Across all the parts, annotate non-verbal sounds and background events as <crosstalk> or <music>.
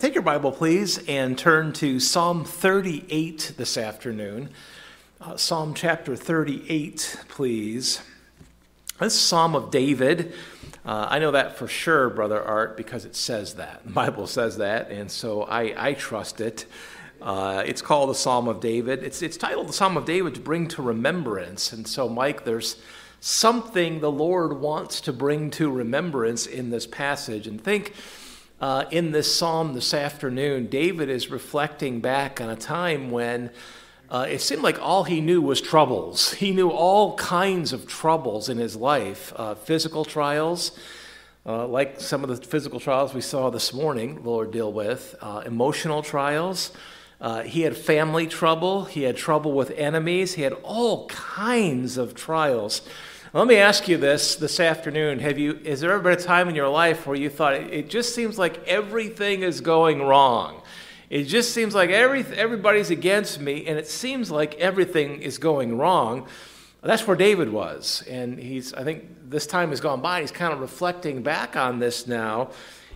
Take your Bible, please, and turn to Psalm 38 this afternoon. Uh, Psalm chapter 38, please. This Psalm of David. Uh, I know that for sure, Brother Art, because it says that. The Bible says that, and so I, I trust it. Uh, it's called the Psalm of David. It's, it's titled the Psalm of David to bring to remembrance. And so, Mike, there's something the Lord wants to bring to remembrance in this passage. And think uh, in this psalm this afternoon, David is reflecting back on a time when uh, it seemed like all he knew was troubles. He knew all kinds of troubles in his life uh, physical trials, uh, like some of the physical trials we saw this morning, Lord deal with, uh, emotional trials. Uh, he had family trouble. He had trouble with enemies. He had all kinds of trials. Let me ask you this this afternoon. Have you, has there ever been a time in your life where you thought it just seems like everything is going wrong? It just seems like every, everybody's against me, and it seems like everything is going wrong. That's where David was. And he's, I think this time has gone by, he's kind of reflecting back on this now.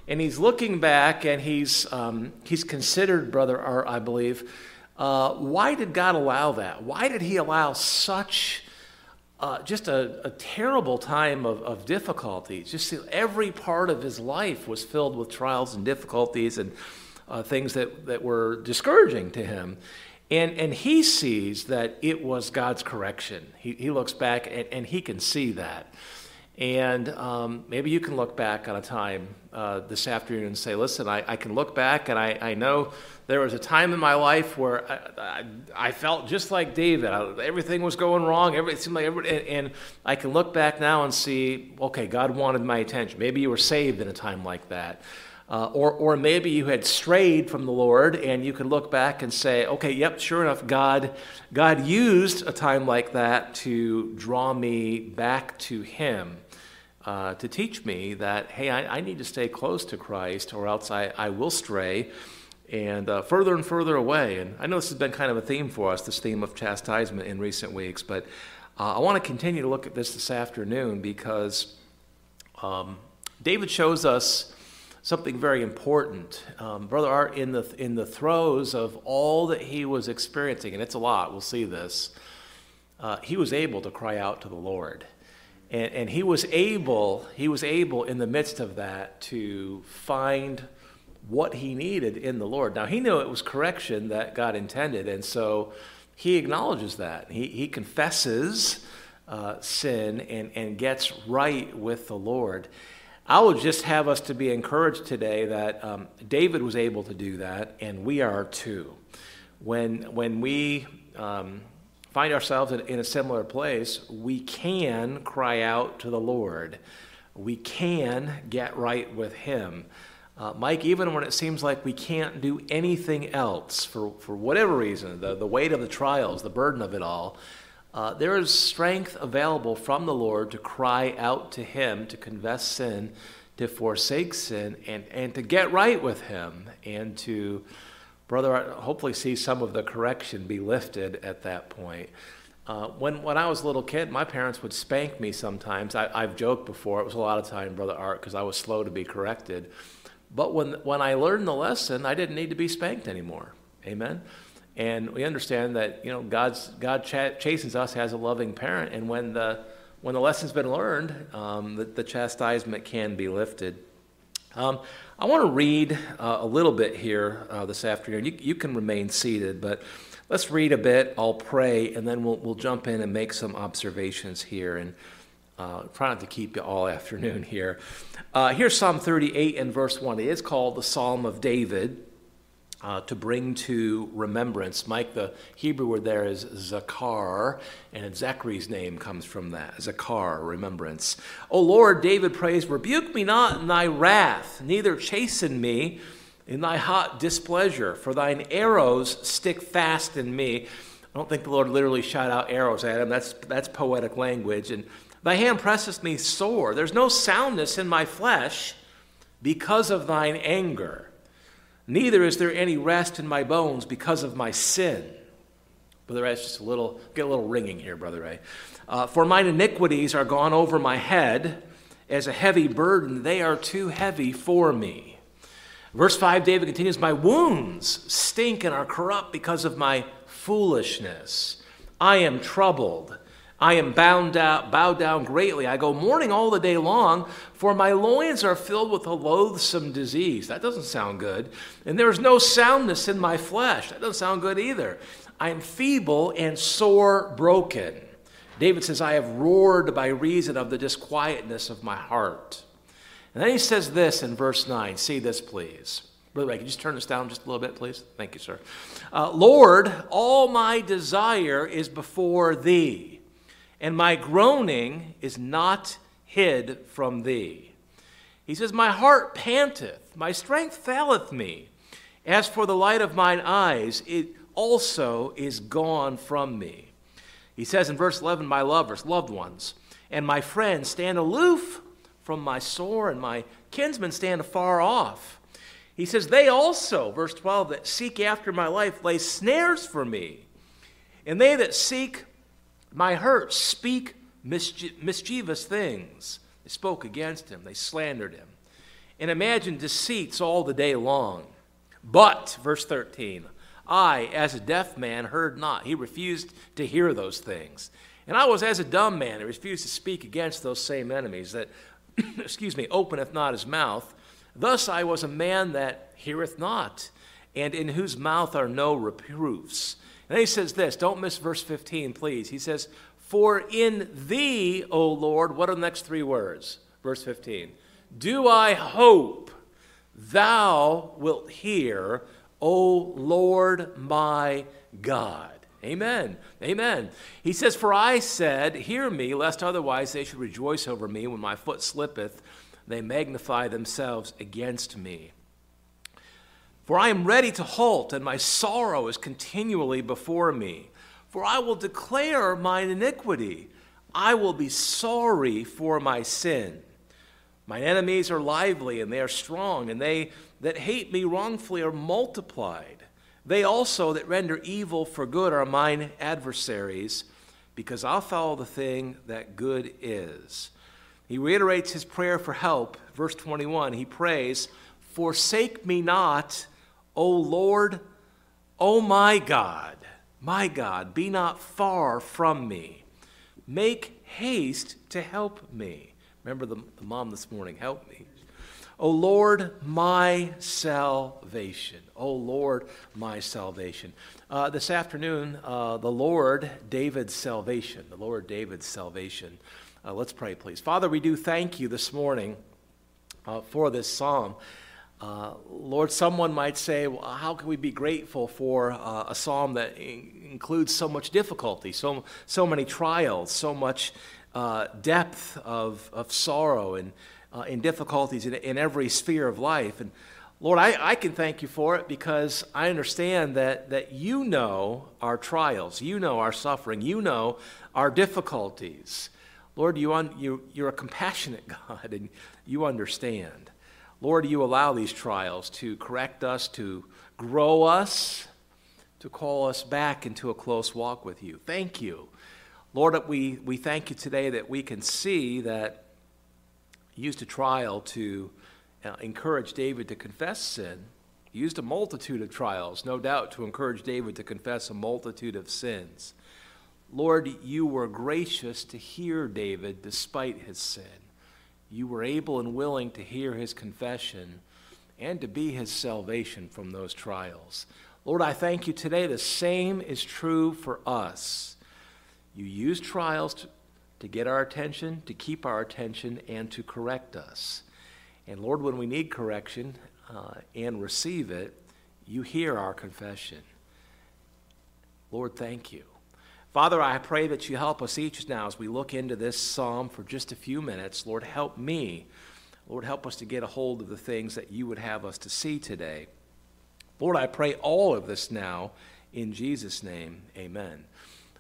And he's looking back and he's, um, he's considered, Brother Art, I believe, uh, why did God allow that? Why did he allow such uh, just a, a, terrible time of, of difficulties. Just every part of his life was filled with trials and difficulties and uh, things that, that were discouraging to him. And, and he sees that it was God's correction. He, he looks back and, and he can see that. And um, maybe you can look back on a time uh, this afternoon and say, listen, I, I can look back and I, I know there was a time in my life where I, I, felt just like David. Everything was going wrong. Every, seemed like every, and, and, I can look back now and see, okay, God wanted my attention. Maybe you were saved in a time like that. Uh, or, or maybe you had strayed from the Lord and you can look back and say, okay, yep, sure enough, God, God used a time like that to draw me back to Him uh, to teach me that, hey, I, I, need to stay close to Christ or else I, I will stray and uh, further and further away. And I know this has been kind of a theme for us, this theme of chastisement in recent weeks, but uh, I want to continue to look at this this afternoon because um, David shows us something very important. Um, Brother Art, in the, in the throes of all that he was experiencing, and it's a lot, we'll see this, uh, he was able to cry out to the Lord. And, and he was able, he was able in the midst of that to find what he needed in the Lord. Now he knew it was correction that God intended, and so he acknowledges that. He, he confesses uh, sin and, and gets right with the Lord. I would just have us to be encouraged today that um, David was able to do that, and we are too. When, when we um, find ourselves in, in a similar place, we can cry out to the Lord. We can get right with Him. Uh, Mike, even when it seems like we can't do anything else for, for whatever reason, the, the weight of the trials, the burden of it all, uh, there is strength available from the Lord to cry out to Him, to confess sin, to forsake sin, and, and to get right with Him, and to Brother, hopefully see some of the correction be lifted at that point. Uh, when, when I was a little kid, my parents would spank me sometimes. I, have joked before, it was a lot of time, Brother Art, because I was slow to be corrected. But when, when I learned the lesson, I didn't need to be spanked anymore. Amen? And we understand that, you know, God's, God ch- chastens us as a loving parent. And when the, when the lesson's been learned, um, the, the chastisement can be lifted. Um, I want to read uh, a little bit here uh, this afternoon. You, you, can remain seated, but let's read a bit. I'll pray, and then we'll, we'll jump in and make some observations here. And uh, try not to keep you all <laughs> afternoon here. Uh, here's Psalm 38 and verse 1. It is called the Psalm of David uh, to bring to remembrance. Mike, the Hebrew word there is Zakar, and Zachary's name comes from that. Zakar, remembrance. O Lord, David prays, rebuke me not in thy wrath, neither chasten me in thy hot displeasure, for thine arrows stick fast in me. I don't think the Lord literally shot out arrows at him. That's, that's poetic language. And thy hand presseth me sore. There's no soundness in my flesh because of thine anger. Neither is there any rest in my bones because of my sin. Brother it's just a little, get a little ringing here, Brother Ray. Uh, for mine iniquities are gone over my head as a heavy burden. They are too heavy for me. Verse 5, David continues, My wounds stink and are corrupt because of my foolishness. I am troubled. I am bound down, bowed down greatly. I go mourning all the day long, for my loins are filled with a loathsome disease. That doesn't sound good. And there is no soundness in my flesh. That doesn't sound good either. I am feeble and sore broken. David says, I have roared by reason of the disquietness of my heart. And then he says this in verse 9. See this, please. Brother Ray, can you just turn this down just a little bit, please? Thank you, sir. Uh, Lord, all my desire is before thee, and my groaning is not hid from thee. He says, My heart panteth, my strength faileth me. As for the light of mine eyes, it also is gone from me. He says in verse 11, My lovers, loved ones, and my friends stand aloof from my sore, and my kinsmen stand afar off. He says, They also, verse 12, that seek after my life lay snares for me. And they that seek my hurt speak mischievous things. They spoke against him, they slandered him. And imagine deceits all the day long. But, verse 13, I, as a deaf man, heard not. He refused to hear those things. And I was as a dumb man, and refused to speak against those same enemies that <clears throat> excuse me, openeth not his mouth. Thus I was a man that heareth not, and in whose mouth are no reproofs. And he says this, don't miss verse 15, please. He says, For in thee, O Lord, what are the next three words? Verse 15. Do I hope thou wilt hear, O Lord my God. Amen. Amen. He says, For I said, Hear me, lest otherwise they should rejoice over me when my foot slippeth, they magnify themselves against me. For I am ready to halt, and my sorrow is continually before me. For I will declare mine iniquity. I will be sorry for my sin. Mine enemies are lively, and they are strong, and they that hate me wrongfully are multiplied. They also that render evil for good are mine adversaries, because I'll follow the thing that good is. He reiterates his prayer for help. Verse 21, he prays, Forsake me not, O Lord, O my God, my God, be not far from me. Make haste to help me. Remember the, the mom this morning, help me. O Lord, my salvation. O Lord, my salvation. Uh, this afternoon, uh, the Lord, David's salvation. The Lord, David's salvation. Uh, let's pray, please. Father, we do thank you this morning uh, for this psalm. Uh, Lord, someone might say, well, how can we be grateful for uh, a psalm that in- includes so much difficulty, so, so many trials, so much depth of, of sorrow and uh, in difficulties in, in, every sphere of life. And Lord, I, I can thank you for it because I understand that, that you know our trials, you know our suffering, you know our difficulties. Lord, you un, you, you're a compassionate <laughs> God and you understand. Lord, you allow these trials to correct us, to grow us, to call us back into a close walk with you. Thank you. Lord, we, we thank you today that we can see that used a trial to uh, encourage David to confess sin. He used a multitude of trials, no doubt, to encourage David to confess a multitude of sins. Lord, you were gracious to hear David despite his sin. You were able and willing to hear his confession and to be his salvation from those trials. Lord, I thank you today. The same is true for us. You use trials to, to get our attention, to keep our attention, and to correct us. And Lord, when we need correction uh, and receive it, you hear our confession. Lord, thank you. Father, I pray that you help us each now as we look into this psalm for just a few minutes. Lord, help me. Lord, help us to get a hold of the things that you would have us to see today. Lord, I pray all of this now in Jesus' name. Amen.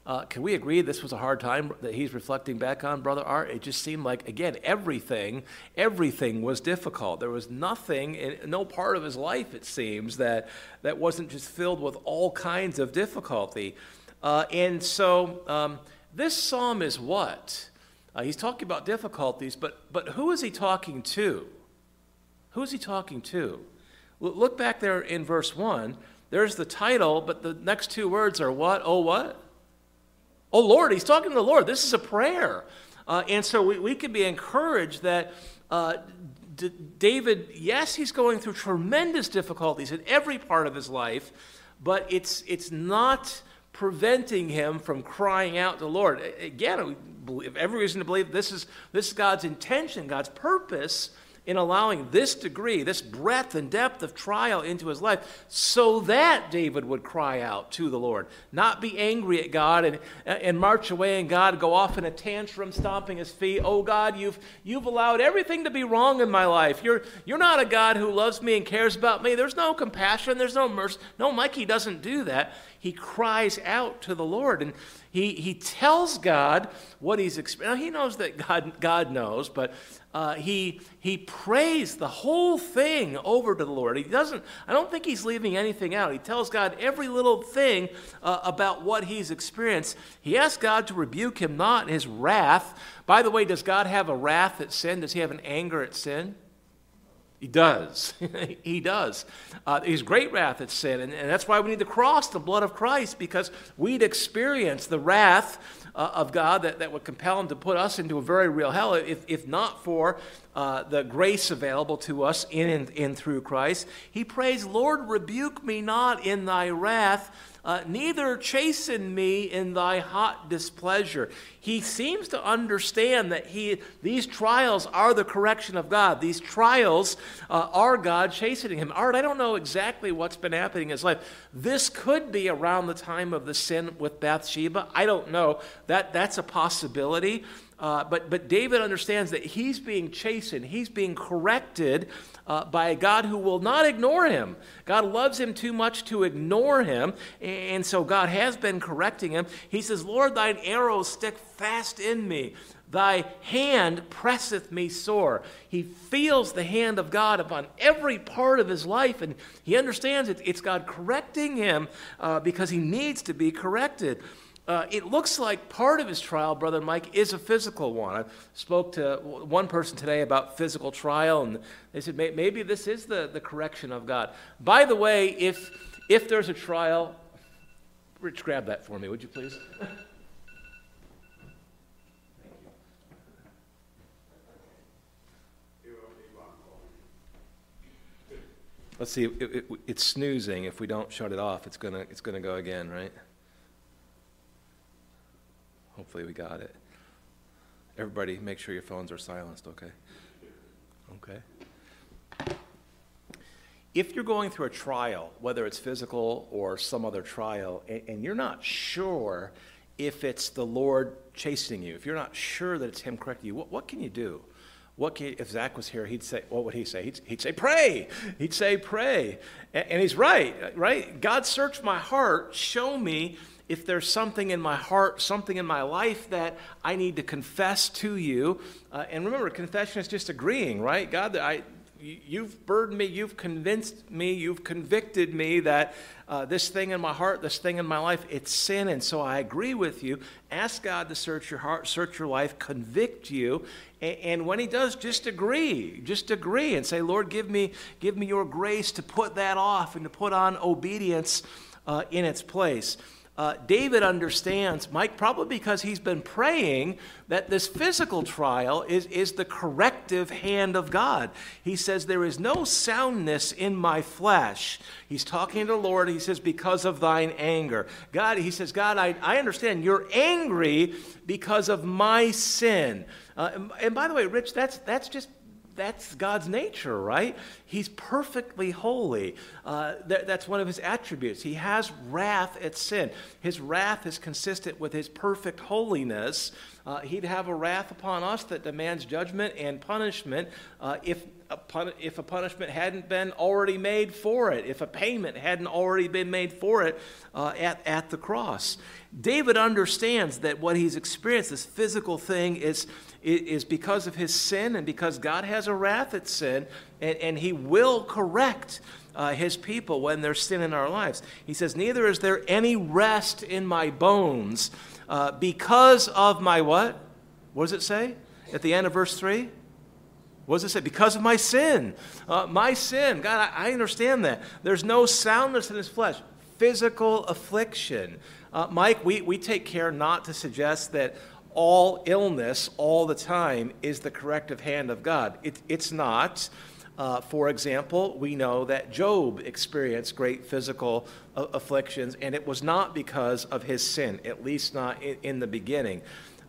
Uh, can we agree this was a hard time that he's reflecting back on, Brother Art? It just seemed like, again, everything, everything was difficult. There was nothing, in, no part of his life, it seems, that, that wasn't just filled with all kinds of difficulty. Uh, and so um, this psalm is what? Uh, he's talking about difficulties, but, but who is he talking to? Who is he talking to? Look back there in verse 1. There's the title, but the next two words are what? Oh, what? Oh, Lord. He's talking to the Lord. This is a prayer. Uh, and so we, we can be encouraged that uh, D- David, yes, he's going through tremendous difficulties in every part of his life, but it's, it's not preventing him from crying out to the Lord. Again, have every reason to believe this is, this is God's intention, God's purpose in allowing this degree, this breadth and depth of trial into his life, so that David would cry out to the Lord, not be angry at God and, and march away and God go off in a tantrum, stomping his feet. Oh God, you've, you've allowed everything to be wrong in my life. You're, you're not a God who loves me and cares about me. There's no compassion, there's no mercy. No, Mikey doesn't do that. He cries out to the Lord. And he, he tells God what he's experiencing. He knows that God, God knows, but uh, he, he prays the whole thing over to the Lord. He doesn't, I don't think he's leaving anything out. He tells God every little thing uh, about what he's experienced. He asks God to rebuke him not in his wrath. By the way, does God have a wrath at sin? Does he have an anger at sin? He does. <laughs> he does. Uh, he's great wrath at sin. And, and, that's why we need to cross the blood of Christ, because we'd experience the wrath uh, of God that, that would compel him to put us into a very real hell if, if not for uh, the grace available to us in and in, in through Christ. He prays, Lord, rebuke me not in thy wrath uh, neither chasten me in thy hot displeasure. He seems to understand that he, these trials are the correction of God. These trials uh, are God chastening him. Art, I don't know exactly what's been happening in his life. This could be around the time of the sin with Bathsheba. I don't know. That, that's a possibility. Uh, but, but David understands that he's being chastened, he's being corrected uh, by a God who will not ignore him. God loves him too much to ignore him, and so God has been correcting him. He says, Lord, thine arrows stick fast in me. Thy hand presseth me sore. He feels the hand of God upon every part of his life, and he understands it, it's God correcting him uh, because he needs to be corrected. Uh, it looks like part of his trial, Brother Mike, is a physical one. I spoke to one person today about physical trial, and they said maybe this is the, the correction of God. By the way, if, if there's a trial, Rich, grab that for me, would you please? Let's see, it, it, it's snoozing. If we don't shut it off, it's going to it's gonna go again, right? Hopefully we got it. Everybody, make sure your phones are silenced, okay? Okay. If you're going through a trial, whether it's physical or some other trial, and, you're not sure if it's the Lord chasing you, if you're not sure that it's Him correcting you, what, what can you do? What can, if Zach was here, he'd say, what would he say? He'd, he'd say, pray. He'd say, pray. And, and he's right, right? God, search my heart. Show me if there's something in my heart, something in my life that I need to confess to you. Uh, and remember, confession is just agreeing, right? God, I, you've burdened me, you've convinced me, you've convicted me that uh, this thing in my heart, this thing in my life, it's sin. And so I agree with you. Ask God to search your heart, search your life, convict you. And, and when He does, just agree. Just agree and say, Lord, give me, give me your grace to put that off and to put on obedience uh, in its place uh, David understands, Mike, probably because he's been praying that this physical trial is, is the corrective hand of God. He says, There is no soundness in my flesh. He's talking to the Lord. He says, Because of thine anger. God, he says, God, I, I understand you're angry because of my sin. Uh, and, and by the way, Rich, that's, that's just that's God's nature, right? He's perfectly holy. Uh, that, that's one of his attributes. He has wrath at sin. His wrath is consistent with his perfect holiness. Uh, he'd have a wrath upon us that demands judgment and punishment uh, if, a pun- if a punishment hadn't been already made for it, if a payment hadn't already been made for it uh, at, at the cross. David understands that what he's experienced, this physical thing, is is because of his sin and because God has a wrath at sin, and, and he will correct uh, his people when there's sin in our lives. He says, Neither is there any rest in my bones uh, because of my what? What does it say at the end of verse 3? What does it say? Because of my sin. Uh, my sin. God, I, I, understand that. There's no soundness in his flesh. Physical affliction. Uh, Mike, we, we take care not to suggest that all illness all the time is the corrective hand of God. It, it's not. Uh, for example, we know that Job experienced great physical uh, afflictions, and it was not because of his sin, at least not in, in the beginning.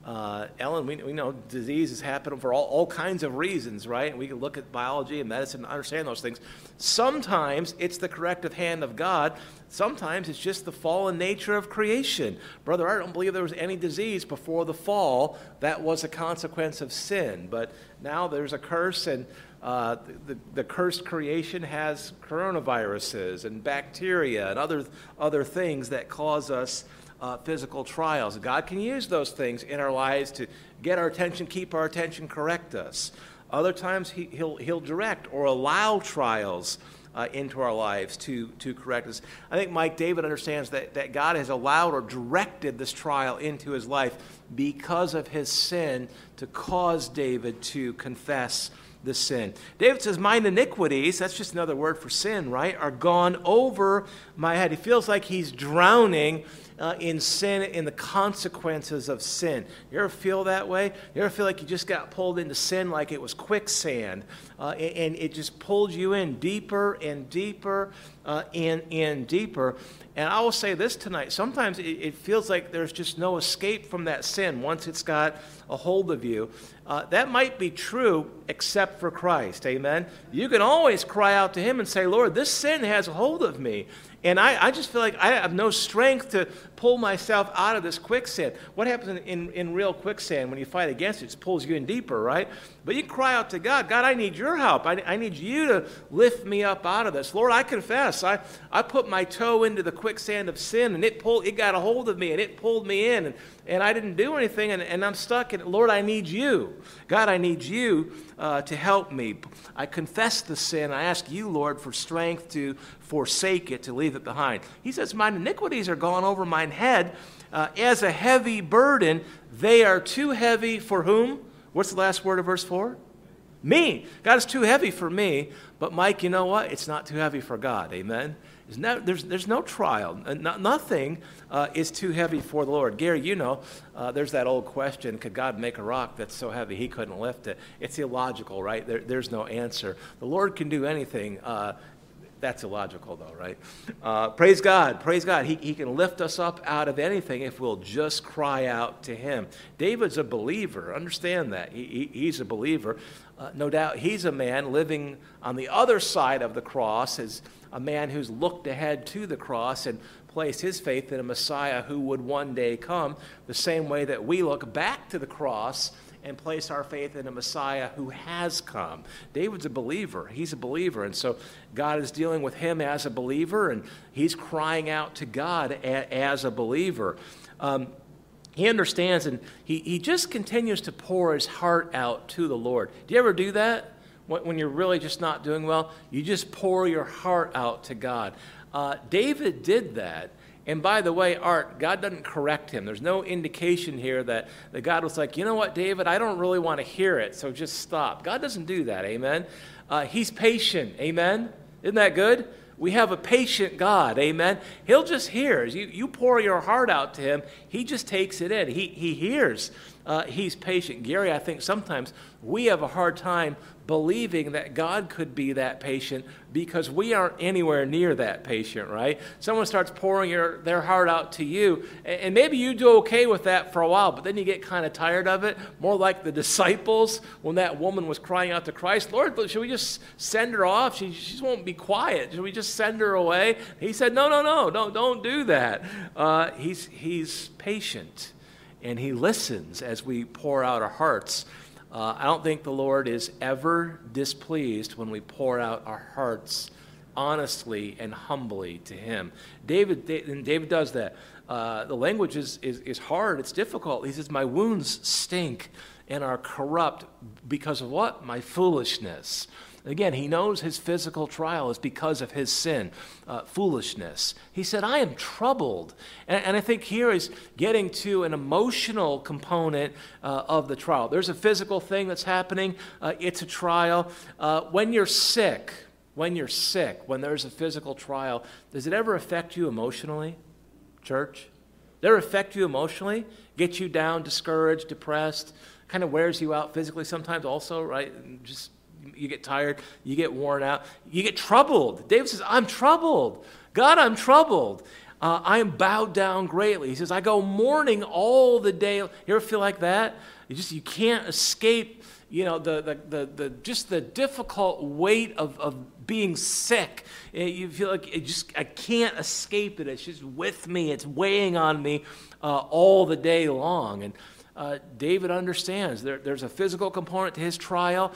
Uh, Ellen, we, we know diseases happen for all, all kinds of reasons, right? And we can look at biology and medicine and understand those things. Sometimes it's the corrective hand of God. Sometimes it's just the fallen nature of creation. Brother, I don't believe there was any disease before the fall that was a consequence of sin. But now there's a curse, and uh, the, the cursed creation has coronaviruses and bacteria and other, other things that cause us uh, physical trials. God can use those things in our lives to get our attention, keep our attention, correct us. Other times, he, will he'll direct or allow trials uh, into our lives to, to correct us. I think Mike David understands that, that God has allowed or directed this trial into his life because of his sin to cause David to confess the sin. David says, Mine iniquities, that's just another word for sin, right, are gone over my head. He feels like he's drowning uh, in sin, in the consequences of sin. You ever feel that way? You ever feel like you just got pulled into sin like it was quicksand, uh, and, it just pulled you in deeper and deeper uh, and, and deeper? And I will say this tonight sometimes it, it, feels like there's just no escape from that sin once it's got a hold of you. Uh, that might be true except for Christ. Amen. You can always cry out to Him and say, Lord, this sin has a hold of me. And I, I just feel like I have no strength to pull myself out of this quicksand. What happens in, in, in, real quicksand when you fight against it? It pulls you in deeper, right? But you cry out to God, God, I need your help. I, I need you to lift me up out of this. Lord, I confess. I, I put my toe into the quicksand of sin and it pulled it got a hold of me and it pulled me in and, and I didn't do anything and, and I'm stuck in it. Lord, I need you. God, I need you uh, to help me. I confess the sin. I ask you, Lord, for strength to forsake it, to leave it behind. He says, Mine iniquities are gone over mine head uh, as a heavy burden. They are too heavy for whom? What's the last word of verse 4? Me. God is too heavy for me. But, Mike, you know what? It's not too heavy for God. Amen? No, there's, there's no trial. No, nothing uh, is too heavy for the Lord. Gary, you know, uh, there's that old question could God make a rock that's so heavy he couldn't lift it? It's illogical, right? There, there's no answer. The Lord can do anything. Uh, that's illogical, though, right? Uh, praise God. Praise God. He, he can lift us up out of anything if we'll just cry out to Him. David's a believer. Understand that. He, he he's a believer. Uh, no doubt he's a man living on the other side of the cross as a man who's looked ahead to the cross and placed his faith in a Messiah who would one day come, the same way that we look back to the cross and place our faith in a Messiah who has come. David's a believer. He's a believer. And so God is dealing with him as a believer, and he's crying out to God as a believer. Um, he understands and he, he just continues to pour his heart out to the Lord. Do you ever do that? When you're really just not doing well, you just pour your heart out to God. Uh, David did that. And by the way, Art, God doesn't correct him. There's no indication here that, that God was like, you know what, David, I don't really want to hear it, so just stop. God doesn't do that, amen? Uh, he's patient, amen? Isn't that good? We have a patient God, amen? He'll just hear. You, you pour your heart out to him, he just takes it in. He, he hears. Uh, he's patient. Gary, I think sometimes we have a hard time believing that God could be that patient because we aren't anywhere near that patient, right? Someone starts pouring your, their heart out to you, and maybe you do okay with that for a while, but then you get kind of tired of it. More like the disciples when that woman was crying out to Christ, Lord, should we just send her off? She, she won't be quiet. Should we just send her away? He said, No, no, no, don't, don't do that. Uh, he's, he's patient, and he listens as we pour out our hearts. Uh, I don't think the Lord is ever displeased when we pour out our hearts honestly and humbly to Him. David, and David does that. Uh, the language is, is, is hard, it's difficult. He says, My wounds stink and are corrupt because of what? My foolishness. Again, he knows his physical trial is because of his sin, uh, foolishness. He said, I am troubled. And, and, I think here is getting to an emotional component uh, of the trial. There's a physical thing that's happening, uh, it's a trial. Uh, when you're sick, when you're sick, when there's a physical trial, does it ever affect you emotionally, church? Does it affect you emotionally? Get you down, discouraged, depressed? kind of wears you out physically sometimes also, right? Just you get tired, you get worn out, you get troubled. David says, I'm troubled. God, I'm troubled. Uh, I am bowed down greatly. He says, I go mourning all the day. You ever feel like that? You just you can't escape, you know, the, the, the, the just the difficult weight of, of being sick. Eh, you feel like it just I can't escape it. It's just with me. It's weighing on me uh, all the day long. And uh, David understands there, there's a physical component to his trial,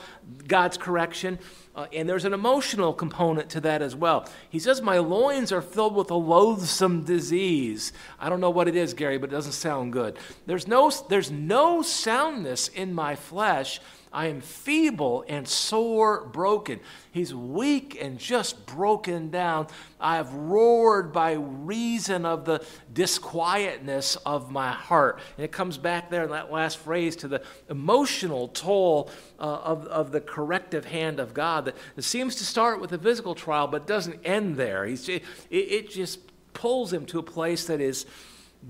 God's correction, uh, and there's an emotional component to that as well. He says, My loins are filled with a loathsome disease. I don't know what it is, Gary, but it doesn't sound good. There's no, there's no soundness in my flesh I am feeble and sore broken. He's weak and just broken down. I have roared by reason of the disquietness of my heart. And it comes back there in that last phrase to the emotional toll uh, of, of the corrective hand of God that seems to start with a physical trial but doesn't end there. He's, it, it just pulls him to a place that is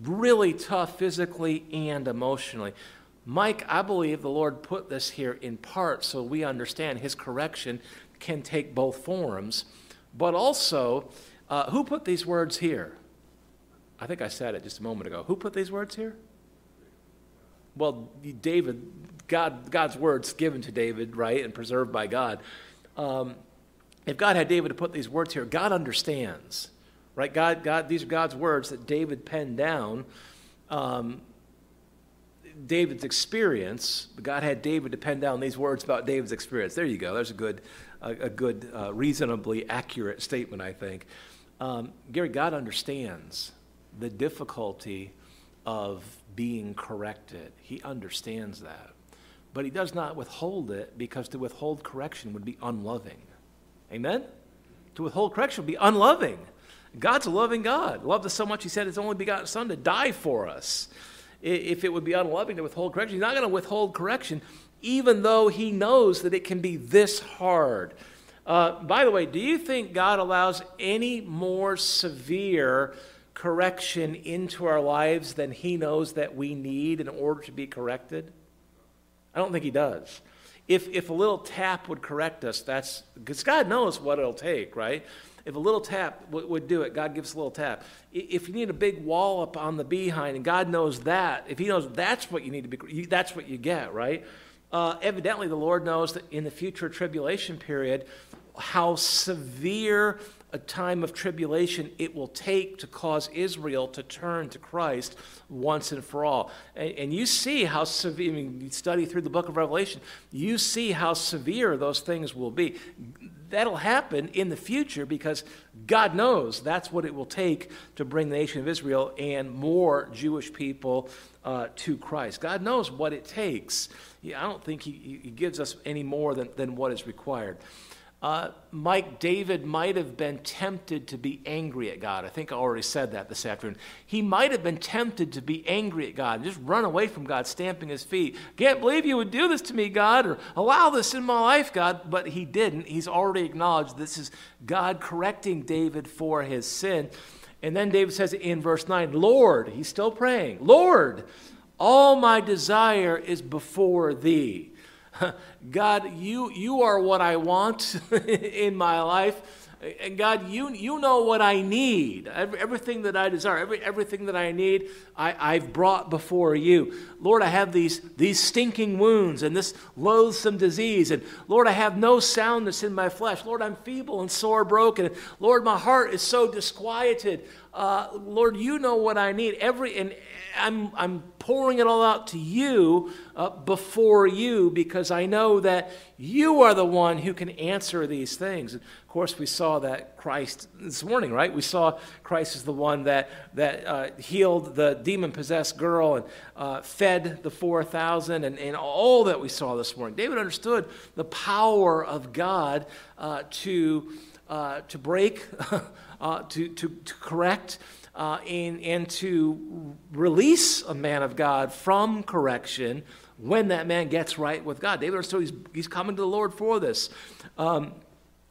really tough physically and emotionally. Mike, I believe the Lord put this here in part so we understand his correction can take both forms, but also, uh, who put these words here? I think I said it just a moment ago. Who put these words here? Well, David, God, God's words given to David, right, and preserved by God. Um, if God had David to put these words here, God understands, right? God, God, these are God's words that David penned down. Um, David's experience, God had David to pen down these words about David's experience. There you go. There's a good, a, a good, uh, reasonably accurate statement, I think. Um, Gary, God understands the difficulty of being corrected. He understands that. But he does not withhold it because to withhold correction would be unloving. Amen? To withhold correction would be unloving. God's a loving God. Loved us so much, he sent his only begotten Son to die for us if it would be unloving to withhold correction. He's not going to withhold correction, even though he knows that it can be this hard. Uh, by the way, do you think God allows any more severe correction into our lives than he knows that we need in order to be corrected? I don't think he does. If, if a little tap would correct us, that's because God knows what it'll take, right? If a little tap would do it, God gives a little tap. If you need a big wallop on the behind, and God knows that, if He knows that's what you need to be, that's what you get, right? Uh, evidently, the Lord knows that in the future tribulation period, how severe a time of tribulation it will take to cause Israel to turn to Christ once and for all. And, and, you see how severe, I mean, you study through the book of Revelation, you see how severe those things will be. That'll happen in the future because God knows that's what it will take to bring the nation of Israel and more Jewish people uh, to Christ. God knows what it takes. I don't think He, he gives us any more than, than what is required. Uh, Mike David might have been tempted to be angry at God. I think I already said that this afternoon. He might have been tempted to be angry at God, just run away from God, stamping his feet. Can't believe you would do this to me, God, or allow this in my life, God. But he didn't. He's already acknowledged this is God correcting David for his sin. And then David says in verse 9, Lord, he's still praying, Lord, all my desire is before thee. <laughs> God, you, you are what I want <laughs> in my life. And God, you, you know what I need. Everything that I desire, every, everything that I need, I, I've brought before you. Lord, I have these, these stinking wounds and this loathsome disease. And Lord, I have no soundness in my flesh. Lord, I'm feeble and sore broken. Lord, my heart is so disquieted. Uh, Lord, you know what I need. Every and I'm I'm pouring it all out to you uh, before you because I know that you are the one who can answer these things. And of course, we saw that Christ this morning, right? We saw Christ is the one that that uh, healed the demon possessed girl and uh, fed the four thousand, and, and all that we saw this morning. David understood the power of God uh, to uh, to break. <laughs> uh, to, to, to correct uh, and, and to release a man of God from correction when that man gets right with God. David understood he's, he's coming to the Lord for this. Um,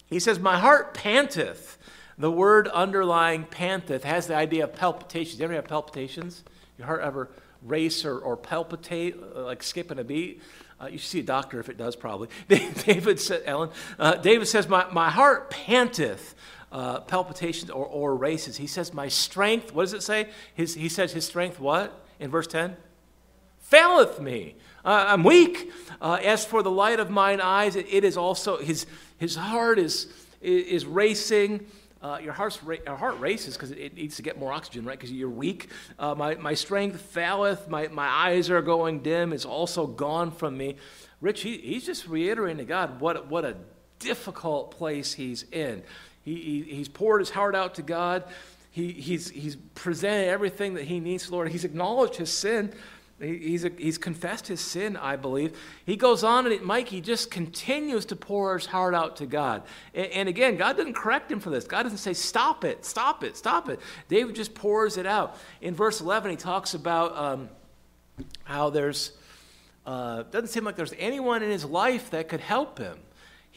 he says, My heart panteth. The word underlying panteth has the idea of palpitations. You ever have palpitations? Your heart ever race or, or palpitate, uh, like skipping a beat? Uh, you should see a doctor if it does, probably. <laughs> David said, Ellen, uh, David says, my, my heart panteth uh, palpitations or, or races. He says, My strength, what does it say? His, he says, His strength, what? In verse 10? Faileth me. Uh, I'm weak. Uh, as for the light of mine eyes, it, it is also, his, his heart is, is racing. Uh, your heart's ra- heart races because it, it, needs to get more oxygen, right? Because you're weak. Uh, my, my strength faileth. My, my eyes are going dim. It's also gone from me. Rich, he, he's just reiterating to God what, what a difficult place he's in. He, he, he's poured his heart out to God. He, he's, he's presented everything that he needs, Lord. He's acknowledged his sin. He, he's, he's confessed his sin, I believe. He goes on, and it, Mike, he just continues to pour his heart out to God. And, and again, God doesn't correct him for this. God doesn't say, stop it, stop it, stop it. David just pours it out. In verse 11, he talks about um, how there's, uh, doesn't seem like there's anyone in his life that could help him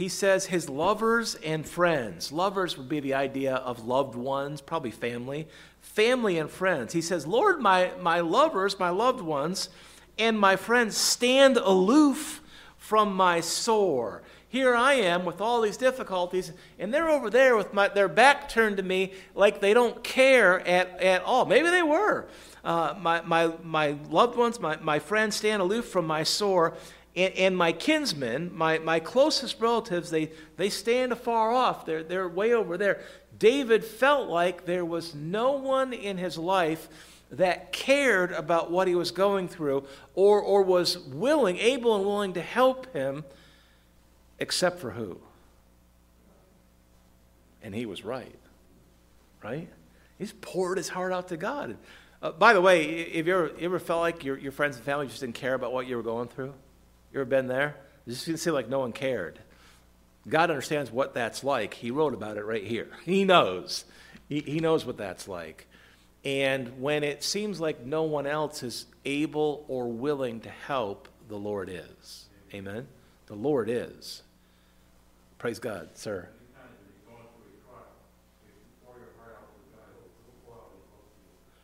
he says his lovers and friends. Lovers would be the idea of loved ones, probably family. Family and friends. He says, Lord, my, my lovers, my loved ones, and my friends stand aloof from my sore. Here I am with all these difficulties, and they're over there with my, their back turned to me like they don't care at, at all. Maybe they were. Uh, my, my, my loved ones, my, my friends stand aloof from my sore, and, and, my kinsmen, my, my closest relatives, they, they stand afar off. They're, they're way over there. David felt like there was no one in his life that cared about what he was going through or, or was willing, able and willing to help him, except for who? And he was right. Right? He's poured his heart out to God. Uh, by the way, have you ever, you ever felt like your, your friends and family just didn't care about what you were going through? You ever been there? It just seemed like no one cared. God understands what that's like. He wrote about it right here. He knows. He, he knows what that's like. And when it seems like no one else is able or willing to help, the Lord is. Amen? The Lord is. Praise God, sir.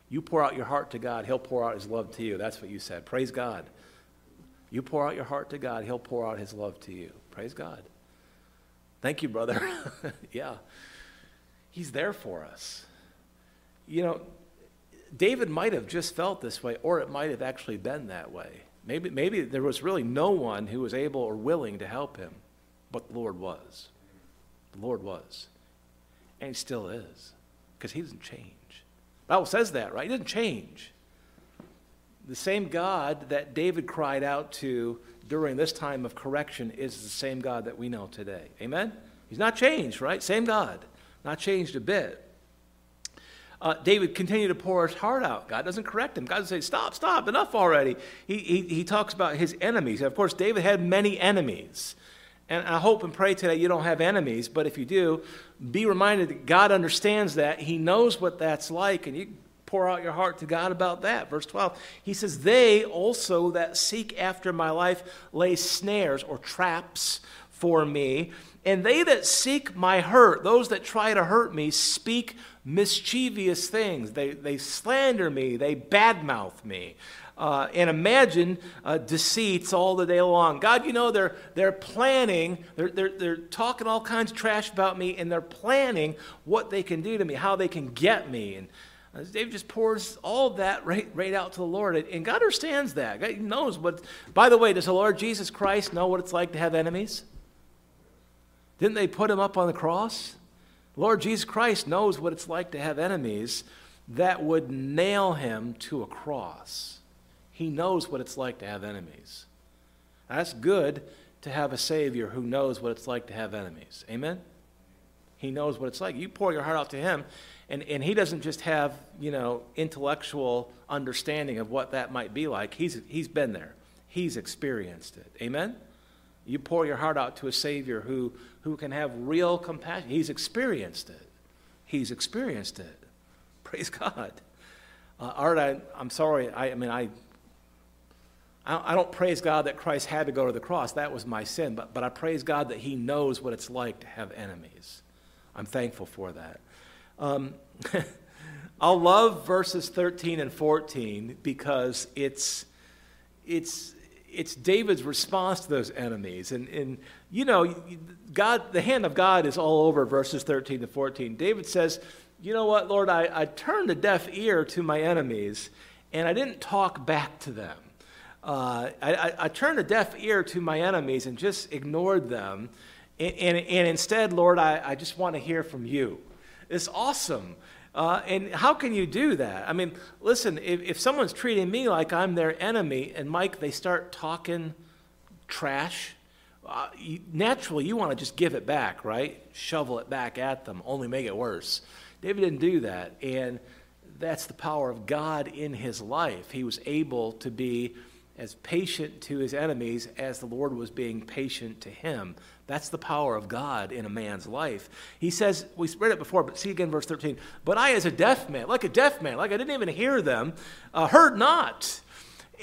You pour out your heart to God, He'll pour out His love to you. That's what you said. Praise God. You pour out your heart to God, He'll pour out His love to you. Praise God. Thank you, brother. <laughs> yeah. He's there for us. You know, David might have just felt this way, or it might have actually been that way. Maybe, maybe there was really no one who was able or willing to help him, but the Lord was. The Lord was. And He still is, because He doesn't change. The Bible says that, right? He doesn't change the same God that David cried out to during this time of correction is the same God that we know today. Amen? He's not changed, right? Same God. Not changed a bit. Uh, David continued to pour his heart out. God doesn't correct him. God doesn't say, Stop, stop, enough already. He, he, he talks about his enemies. And of course, David had many enemies. And I hope and pray today you don't have enemies, but if you do, be reminded that God understands that. He knows what that's like, and you pour out your heart to God about that. Verse 12, he says, They also that seek after my life lay snares or traps for me. And they that seek my hurt, those that try to hurt me, speak mischievous things. They, they slander me, they badmouth me. Uh, and imagine uh, deceits all the day long. God, you know, they're, they're planning, they're, they're, they're talking all kinds of trash about me, and they're planning what they can do to me, how they can get me. And David just pours all that right, right out to the Lord. And God understands that. God knows what. By the way, does the Lord Jesus Christ know what it's like to have enemies? Didn't they put him up on the cross? Lord Jesus Christ knows what it's like to have enemies. that would nail him to a cross. He knows what it's like to have enemies. That's good to have a Savior who knows what it's like to have enemies. Amen? He knows what it's like. You pour your heart out to Him, and, and He doesn't just have, you know, intellectual understanding of what that might be like. He's, he's been there, He's experienced it. Amen? You pour your heart out to a Savior who, who can have real compassion. He's experienced it. He's experienced it. <laughs> Praise God. Uh, Art, I, am sorry. I, I mean, I, I don't praise God that Christ had to go to the cross. That was my sin. But, but I praise God that He knows what it's like to have enemies. I'm thankful for that. Um, <laughs> I'll love verses 13 and 14 because it's, it's, it's David's response to those enemies. And, and, you know, God, the hand of God is all over verses 13 to 14. David says, You know what, Lord, I, I turned a deaf ear to my enemies, and I didn't talk back to them. Uh, I, I, I, turned a deaf ear to my enemies and just ignored them. And, and, and instead, Lord, I, I just want to hear from you. It's awesome. Uh, and how can you do that? I mean, listen, if, if someone's treating me like I'm their enemy, and Mike, they start talking trash, uh, you, naturally you want to just give it back, right? Shovel it back at them, only make it worse. David didn't do that. And that's the power of God in his life. He was able to be as patient to his enemies as the Lord was being patient to him. That's the power of God in a man's life. He says, we read it before, but see again verse 13. But I, as a deaf man, like a deaf man, like I didn't even hear them, uh, heard not.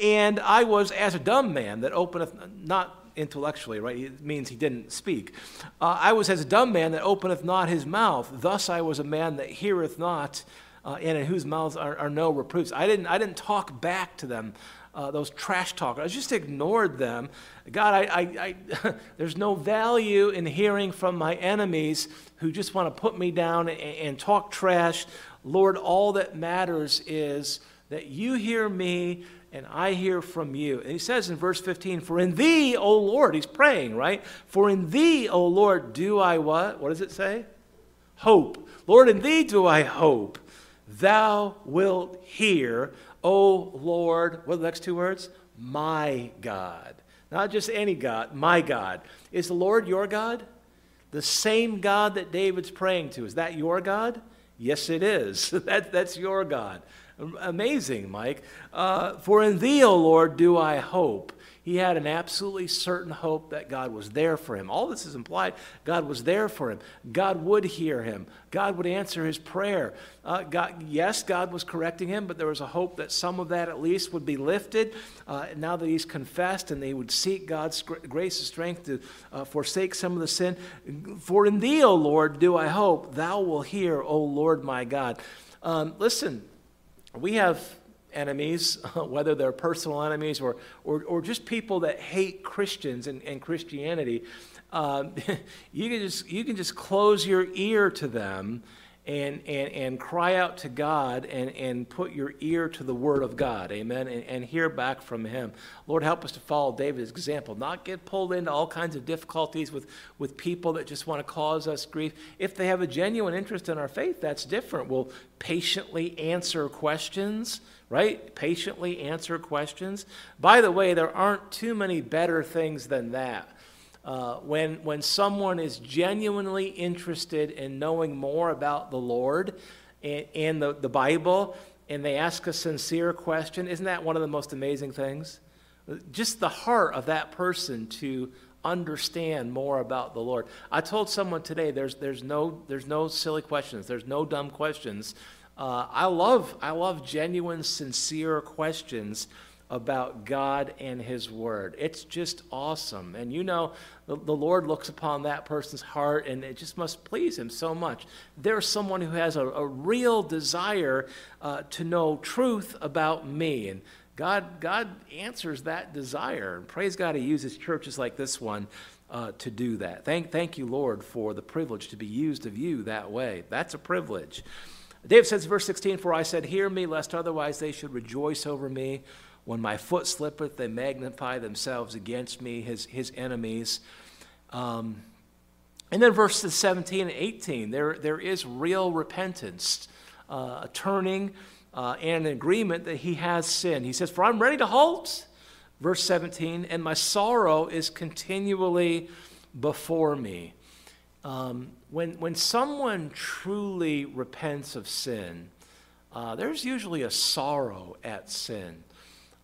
And I was as a dumb man that openeth, not intellectually, right? It means he didn't speak. Uh, I was as a dumb man that openeth not his mouth. Thus I was a man that heareth not, uh, and in whose mouths are, are no reproofs. I didn't, I didn't talk back to them uh, those trash talkers. I just ignored them. God, I, I, I <laughs> there's no value in hearing from my enemies who just want to put me down and, and talk trash. Lord, all that matters is that you hear me and I hear from you. And he says in verse 15, For in thee, O Lord, he's praying, right? For in thee, O Lord, do I what? What does it say? Hope. Lord, in thee do I hope. Thou wilt hear O Lord, what are the next two words? My God. Not just any God, my God. Is the Lord your God? The same God that David's praying to. Is that your God? Yes, it is. <laughs> that, that's your God. Amazing, Mike. Uh, For in thee, O Lord, do I hope. He had an absolutely certain hope that God was there for him. All this is implied. God was there for him. God would hear him. God would answer his prayer. Uh, God, yes, God was correcting him, but there was a hope that some of that at least would be lifted uh, now that he's confessed and they would seek God's grace and strength to uh, forsake some of the sin. For in thee, O Lord, do I hope. Thou will hear, O Lord my God. Um, listen, we have enemies, <laughs> whether they're personal enemies or, or, or just people that hate Christians and, and Christianity, uh, <laughs> you, can just, you can just close your ear to them and, and, and cry out to God and, and put your ear to the Word of God, amen, and, and hear back from Him. Lord, help us to follow David's example, not get pulled into all kinds of difficulties with, with people that just want to cause us grief. If they have a genuine interest in our faith, that's different. We'll patiently answer questions, right? Patiently answer questions. By the way, there aren't too many better things than that. Uh, when, when someone is genuinely interested in knowing more about the Lord and, and the, the Bible, and they ask a sincere question, isn't that one of the most amazing things? Just the heart of that person to understand more about the Lord. I told someone today there's, there's, no, there's no silly questions, there's no dumb questions. Uh, I, love, I love genuine, sincere questions about God and His Word. It's just awesome. And you know, the, the, Lord looks upon that person's heart and it just must please Him so much. There's someone who has a, a real desire uh, to know truth about me. And God, God answers that desire. And praise God, He uses churches like this one uh, to do that. Thank, thank you, Lord, for the privilege to be used of you that way. That's a privilege. David says, verse 16, For I said, Hear me, lest otherwise they should rejoice over me. When my foot slippeth, they magnify themselves against me, his, his enemies. Um, and then verses 17 and 18, there, there is real repentance uh, a turning uh, and an agreement that he has sinned. He says, For I'm ready to halt, verse 17, and my sorrow is continually before me. Um, when, when someone truly repents of sin, uh, there's usually a sorrow at sin.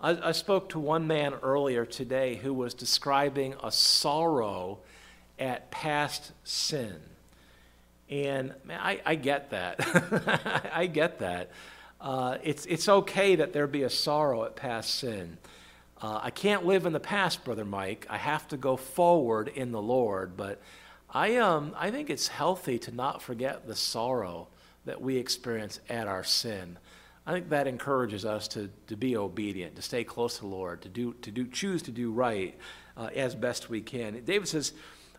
I, I, spoke to one man earlier today who was describing a sorrow at past sin. And man, I, I get that. <laughs> I get that. Uh, it's, it's okay that there be a sorrow at past sin. Uh, I can't live in the past, Brother Mike. I have to go forward in the Lord. But I, um, I think it's healthy to not forget the sorrow that we experience at our sin. I think that encourages us to, to be obedient, to stay close to the Lord, to, do, to do, choose to do right uh, as best we can. David says,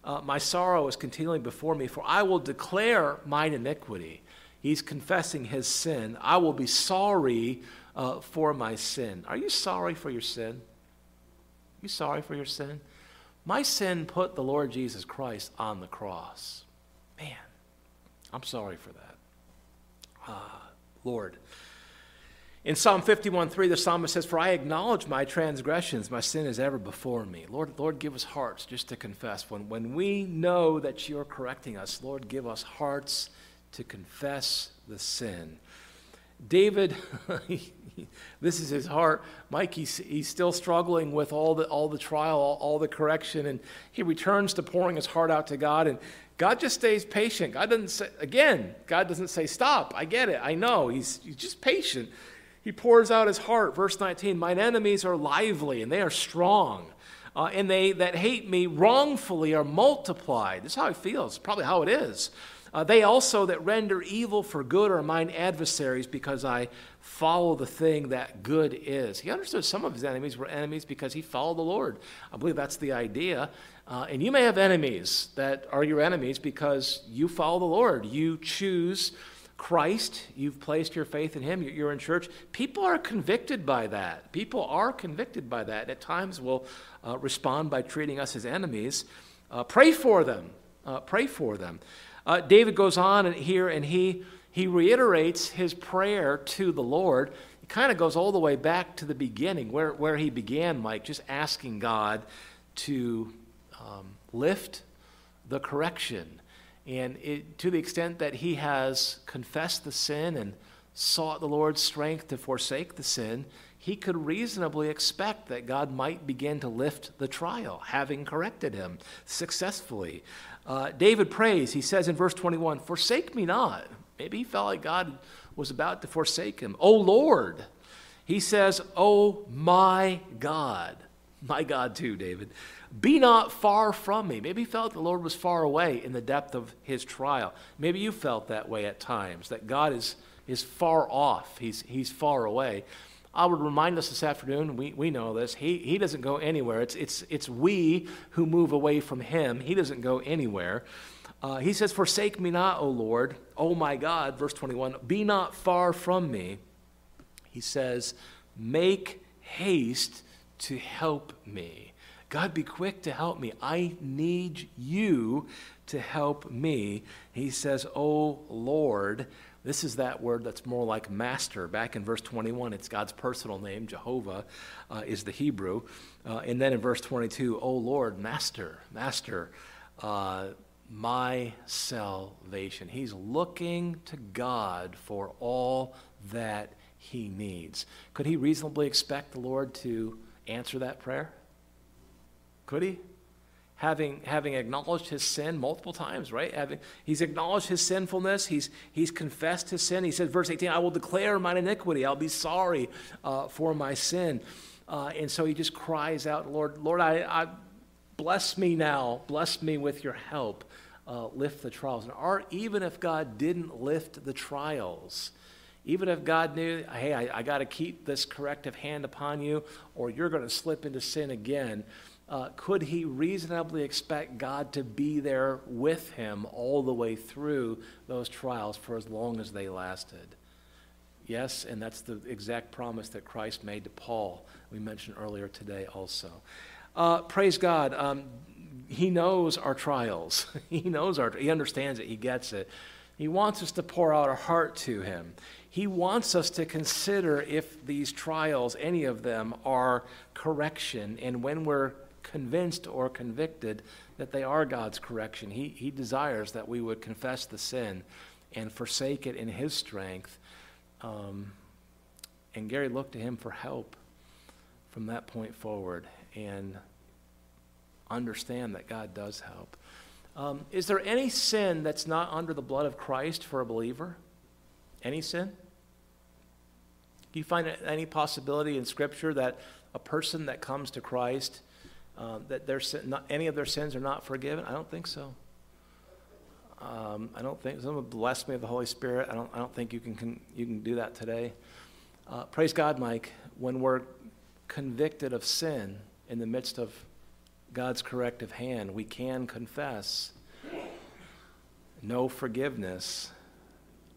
uh, My sorrow is continually before me, for I will declare mine iniquity. He's confessing his sin. I will be sorry uh, for my sin. Are you sorry for your sin? Are You sorry for your sin? My sin put the Lord Jesus Christ on the cross. Man, I'm sorry for that. Ah, Lord. In Psalm 51:3, the psalmist says, For I acknowledge my transgressions, my sin is ever before me. Lord, Lord, give us hearts just to confess. When, when we know that you're correcting us, Lord, give us hearts to confess the sin. David, <laughs> this is his heart. Mike, he's, he's still struggling with all the, all the trial, all, all the correction, and he returns to pouring his heart out to God. And God just stays patient. God doesn't say, again, God doesn't say, stop. I get it. I know. He's, he's just patient. He pours out his heart. Verse 19 Mine enemies are lively and they are strong. Uh, and they that hate me wrongfully are multiplied. This is how he feels. Probably how it is. Uh, they also that render evil for good are mine adversaries because I follow the thing that good is. He understood some of his enemies were enemies because he followed the Lord. I believe that's the idea. Uh, and you may have enemies that are your enemies because you follow the Lord. You choose Christ, you've placed your faith in Him, you're in church. People are convicted by that. People are convicted by that. At times will uh, respond by treating us as enemies. Uh, pray for them. Uh, pray for them. Uh, David goes on here and he, he reiterates his prayer to the Lord. It kind of goes all the way back to the beginning, where, where he began, Mike, just asking God to um, lift the correction. And it, to the extent that he has confessed the sin and sought the Lord's strength to forsake the sin, he could reasonably expect that God might begin to lift the trial, having corrected him successfully. Uh, David prays, he says in verse 21, Forsake me not. Maybe he felt like God was about to forsake him. Oh Lord, he says, Oh my God. My God, too, David. Be not far from me. Maybe he felt the Lord was far away in the depth of his trial. Maybe you felt that way at times, that God is, is far off, he's, he's far away. I would remind us this afternoon, we, we know this, he, he doesn't go anywhere. It's, it's, it's we who move away from him. He doesn't go anywhere. Uh, he says, Forsake me not, O Lord, O my God, verse 21, be not far from me. He says, Make haste to help me. God, be quick to help me. I need you to help me. He says, Oh Lord, this is that word that's more like master. Back in verse 21, it's God's personal name. Jehovah uh, is the Hebrew. Uh, and then in verse 22, oh Lord, master, master, uh, my salvation. He's looking to God for all that he needs. Could he reasonably expect the Lord to answer that prayer? Could he? having, having acknowledged his sin multiple times, right? Having, he's acknowledged his sinfulness. He's, he's confessed his sin. He says, verse 18, I will declare mine iniquity. I'll be sorry uh, for my sin. Uh, and so he just cries out, Lord, Lord, I, I bless me now. Bless me with your help. Uh, lift the trials. And our, even if God didn't lift the trials, even if God knew, hey, I, I got to keep this corrective hand upon you, or you're going to slip into sin again, uh, could he reasonably expect God to be there with him all the way through those trials for as long as they lasted? Yes, and that's the exact promise that Christ made to Paul, we mentioned earlier today also. Uh, praise God. Um, he knows our trials. <laughs> he knows our, he understands it. He gets it. He wants us to pour out our heart to Him. He wants us to consider if these trials, any of them, are correction. And when we're convinced or convicted that they are God's correction, He, he desires that we would confess the sin and forsake it in His strength. Um, and Gary looked to Him for help from that point forward and understand that God does help. Um, is there any sin that's not under the blood of Christ for a believer? Any sin? Do you find any possibility in Scripture that a person that comes to Christ, uh, that their sin, not, any of their sins are not forgiven? I don't think so. Um, I don't think someone bless me of the Holy Spirit. I don't. I don't think you can, can you can do that today. Uh, praise God, Mike. When we're convicted of sin in the midst of God's corrective hand, we can confess no forgiveness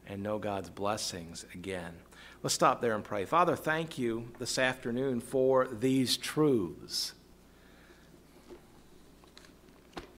and no God's blessings again. Let's stop there and pray. Father, thank you this afternoon for these truths.